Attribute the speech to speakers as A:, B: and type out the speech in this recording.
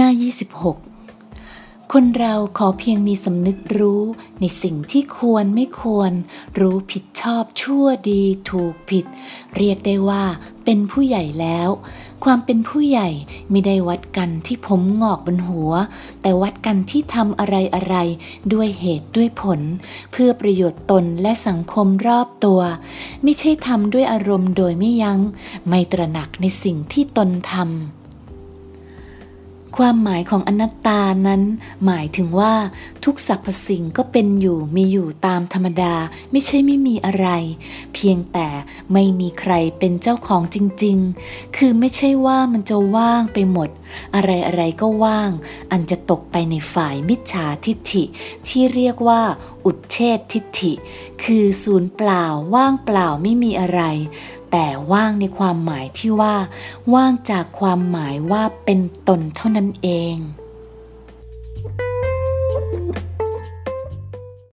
A: หน้า 26 คนเราขอเพียงมีสำนึกรู้ในสิ่งที่ควรไม่ควร รู้ผิดชอบชั่วดีถูกผิด เรียกได้ว่าเป็นผู้ใหญ่แล้ว ความเป็นผู้ใหญ่ไม่ได้วัดกันที่ผมงอกบนหัว แต่วัดกันที่ทำอะไรอะไรด้วยเหตุด้วยผล เพื่อประโยชน์ตนและสังคมรอบตัว ไม่ใช่ทำด้วยอารมณ์โดยไม่ยัง้ง ไม่ตระหนักในสิ่งที่ตนทำ ความหมายของอนัตตานั้น หมายถึงว่าทุกสรรพสิ่งก็เป็นอยู่มีอยู่ตามธรรมดาไม่ใช่ไม่มีอะไร เพียงแต่ไม่มีใครเป็นเจ้าของจริง ๆ คือไม่ใช่ว่ามันจะว่างไปหมด อะไรอะไรก็ว่าง อันจะตกไปในฝ่ายมิจฉาทิฏฐิที่เรียกว่า อุดเชษทิฏฐิ คือศูนย์เปล่าว่างเปล่าไม่มีอะไร แต่ว่างในความหมายที่ว่า ว่างจากความหมายว่าเป็นตนเท่านั้นเอง